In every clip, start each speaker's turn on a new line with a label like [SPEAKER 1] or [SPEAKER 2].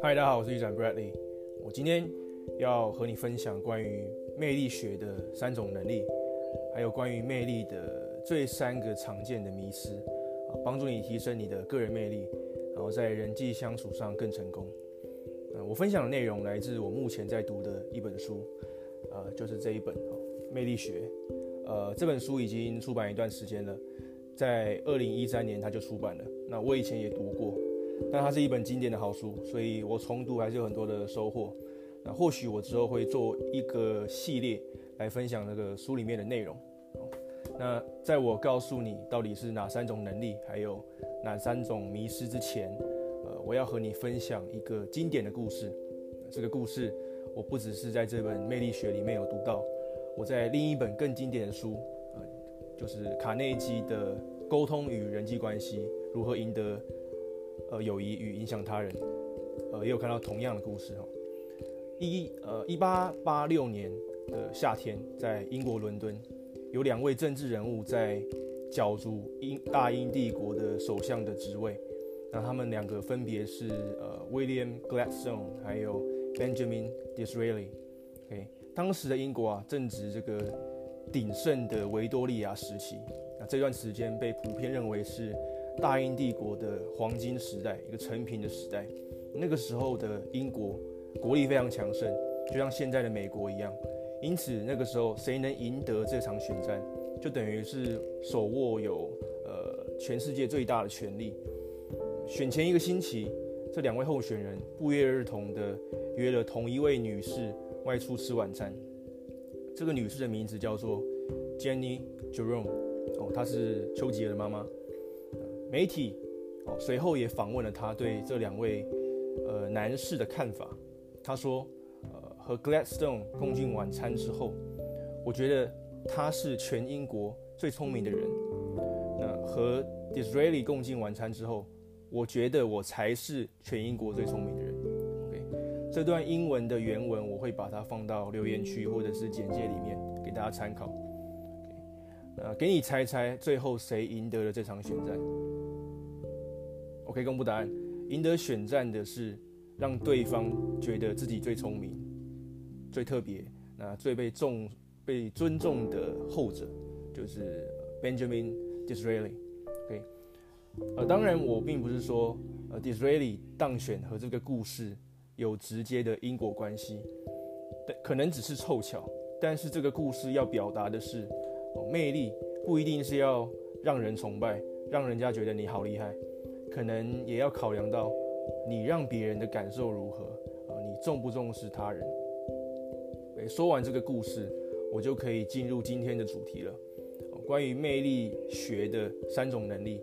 [SPEAKER 1] 嗨，大家好，我是 Yu Bradley。我今天要和你分享关于魅力学的三种能力，还有关于魅力的这三个常见的迷思，帮助你提升你的个人魅力，然后在人际相处上更成功。我分享的内容来自我目前在读的一本书，呃，就是这一本《魅力学》。呃，这本书已经出版一段时间了，在二零一三年它就出版了。那我以前也读过。但它是一本经典的好书，所以我重读还是有很多的收获。那或许我之后会做一个系列来分享那个书里面的内容。那在我告诉你到底是哪三种能力，还有哪三种迷失之前，呃，我要和你分享一个经典的故事。这个故事我不只是在这本《魅力学》里面有读到，我在另一本更经典的书，就是卡内基的《沟通与人际关系：如何赢得》。呃，友谊与影响他人，呃，也有看到同样的故事哈。一呃，一八八六年的夏天，在英国伦敦，有两位政治人物在角逐英大英帝国的首相的职位。那他们两个分别是呃，William Gladstone 还有 Benjamin Disraeli。OK，当时的英国啊，正值这个鼎盛的维多利亚时期。那这段时间被普遍认为是。大英帝国的黄金时代，一个成平的时代。那个时候的英国国力非常强盛，就像现在的美国一样。因此，那个时候谁能赢得这场选战，就等于是手握有呃全世界最大的权力。选前一个星期，这两位候选人不约而同地约了同一位女士外出吃晚餐。这个女士的名字叫做 Jenny Jerome，哦，她是丘吉尔的妈妈。媒体哦，随后也访问了她对这两位呃男士的看法。他说，呃，和 Gladstone 共进晚餐之后，我觉得他是全英国最聪明的人。那和 Disraeli 共进晚餐之后，我觉得我才是全英国最聪明的人。这段英文的原文我会把它放到留言区或者是简介里面给大家参考。OK，那给你猜猜，最后谁赢得了这场选战？？OK，公布答案，赢得选战的是让对方觉得自己最聪明、最特别、那最被重、被尊重的后者，就是 Benjamin Disraeli。OK，呃，当然我并不是说呃 Disraeli 当选和这个故事有直接的因果关系，但可能只是凑巧。但是这个故事要表达的是，哦，魅力不一定是要让人崇拜，让人家觉得你好厉害。可能也要考量到你让别人的感受如何，呃，你重不重视他人。说完这个故事，我就可以进入今天的主题了。关于魅力学的三种能力，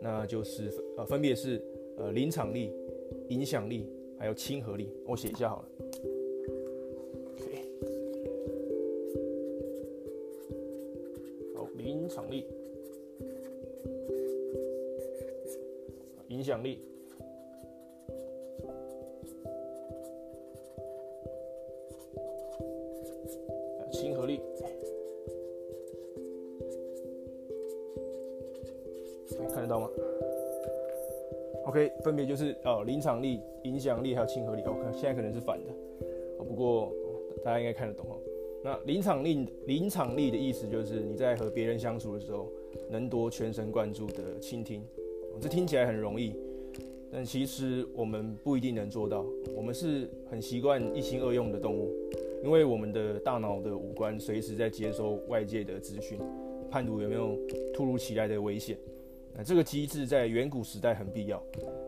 [SPEAKER 1] 那就是呃，分别是呃，临场力、影响力，还有亲和力。我写一下好了。OK，好，临场力。影响力、亲和力，看得到吗？OK，分别就是哦，临场力、影响力还有亲和力。OK，现在可能是反的，不过大家应该看得懂哦。那临场力，临场力的意思就是你在和别人相处的时候，能多全神贯注的倾听。这听起来很容易，但其实我们不一定能做到。我们是很习惯一心二用的动物，因为我们的大脑的五官随时在接收外界的资讯，判读有没有突如其来的危险。那这个机制在远古时代很必要，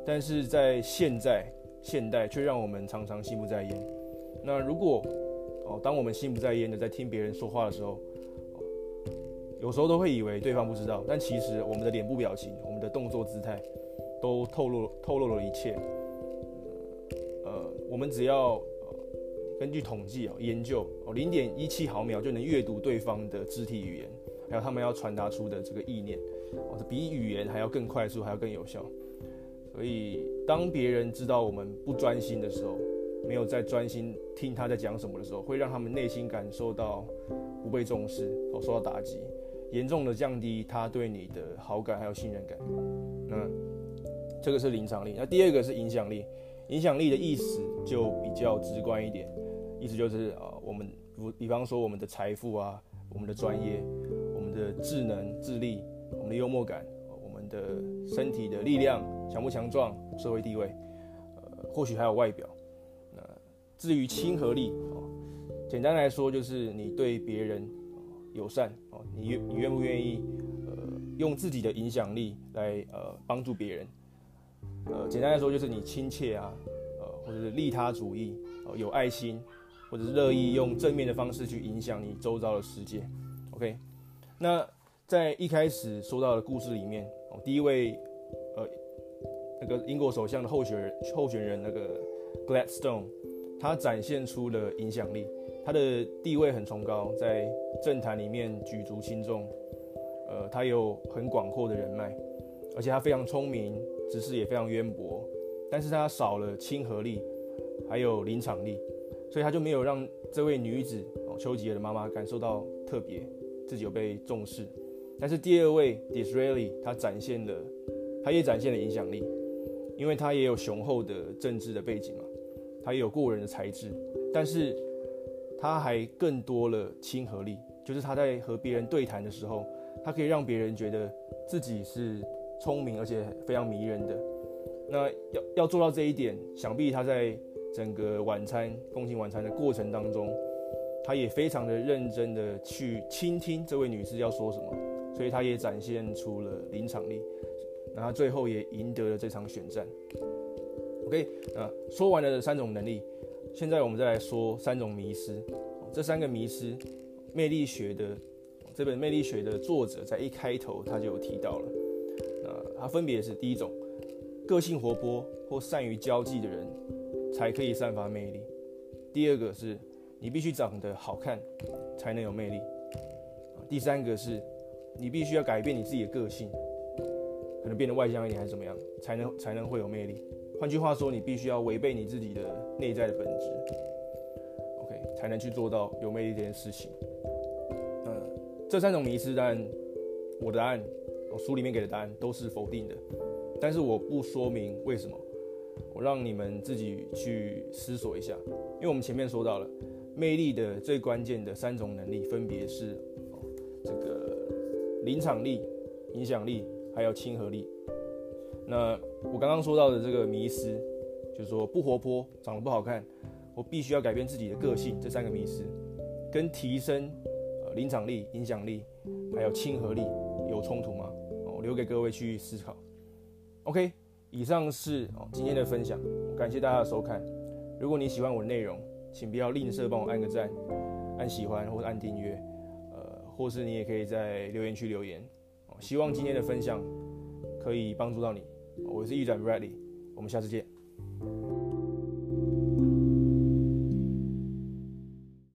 [SPEAKER 1] 但是在现在现代却让我们常常心不在焉。那如果哦，当我们心不在焉的在听别人说话的时候，有时候都会以为对方不知道，但其实我们的脸部表情、我们的动作姿态，都透露透露了一切。呃，我们只要、呃、根据统计哦，研究哦，零点一七毫秒就能阅读对方的肢体语言，还有他们要传达出的这个意念，比语言还要更快速，还要更有效。所以，当别人知道我们不专心的时候，没有在专心听他在讲什么的时候，会让他们内心感受到不被重视，哦，受到打击。严重的降低他对你的好感还有信任感。那这个是临场力。那第二个是影响力。影响力的意思就比较直观一点，意思就是啊，我们比方说我们的财富啊，我们的专业，的智能、智力，我们的幽默感，我们的身体的力量强不强壮，社会地位，呃，或许还有外表。那至于亲和力哦，简单来说就是你对别人友善哦，你愿你愿不愿意呃用自己的影响力来呃帮助别人。呃，简单来说就是你亲切啊，呃，或者是利他主义，呃，有爱心，或者是乐意用正面的方式去影响你周遭的世界。OK，那在一开始说到的故事里面，哦，第一位，呃，那个英国首相的候选人，候选人那个 Gladstone，他展现出了影响力，他的地位很崇高，在政坛里面举足轻重，呃，他有很广阔的人脉，而且他非常聪明。知识也非常渊博，但是他少了亲和力，还有临场力，所以他就没有让这位女子哦，丘吉尔的妈妈感受到特别，自己有被重视。但是第二位 Disraeli，他展现了，他也展现了影响力，因为他也有雄厚的政治的背景嘛，他也有过人的才智，但是他还更多了亲和力，就是他在和别人对谈的时候，他可以让别人觉得自己是。聪明而且非常迷人的，那要要做到这一点，想必他在整个晚餐共进晚餐的过程当中，他也非常的认真的去倾听这位女士要说什么，所以他也展现出了临场力，那他最后也赢得了这场选战。OK，那说完了三种能力，现在我们再来说三种迷失。这三个迷失，魅力学的这本魅力学的作者在一开头他就有提到了。它分别是第一种，个性活泼或善于交际的人才可以散发魅力；第二个是，你必须长得好看才能有魅力；第三个是，你必须要改变你自己的个性，可能变得外向一点还是怎么样，才能才能会有魅力。换句话说，你必须要违背你自己的内在的本质，OK，才能去做到有魅力这件事情。嗯，这三种迷思，但我的答案。我书里面给的答案都是否定的，但是我不说明为什么，我让你们自己去思索一下。因为我们前面说到了，魅力的最关键的三种能力分别是哦，这个临场力、影响力，还有亲和力。那我刚刚说到的这个迷失，就是说不活泼、长得不好看，我必须要改变自己的个性，这三个迷失，跟提升呃临场力、影响力，还有亲和力有冲突吗？哦留给各位去思考。OK，以上是哦今天的分享，感谢大家的收看。如果你喜欢我的内容，请不要吝啬帮我按个赞、按喜欢或者按订阅，呃，或是你也可以在留言区留言。希望今天的分享可以帮助到你。我是玉仔 Bradley，我们下次见。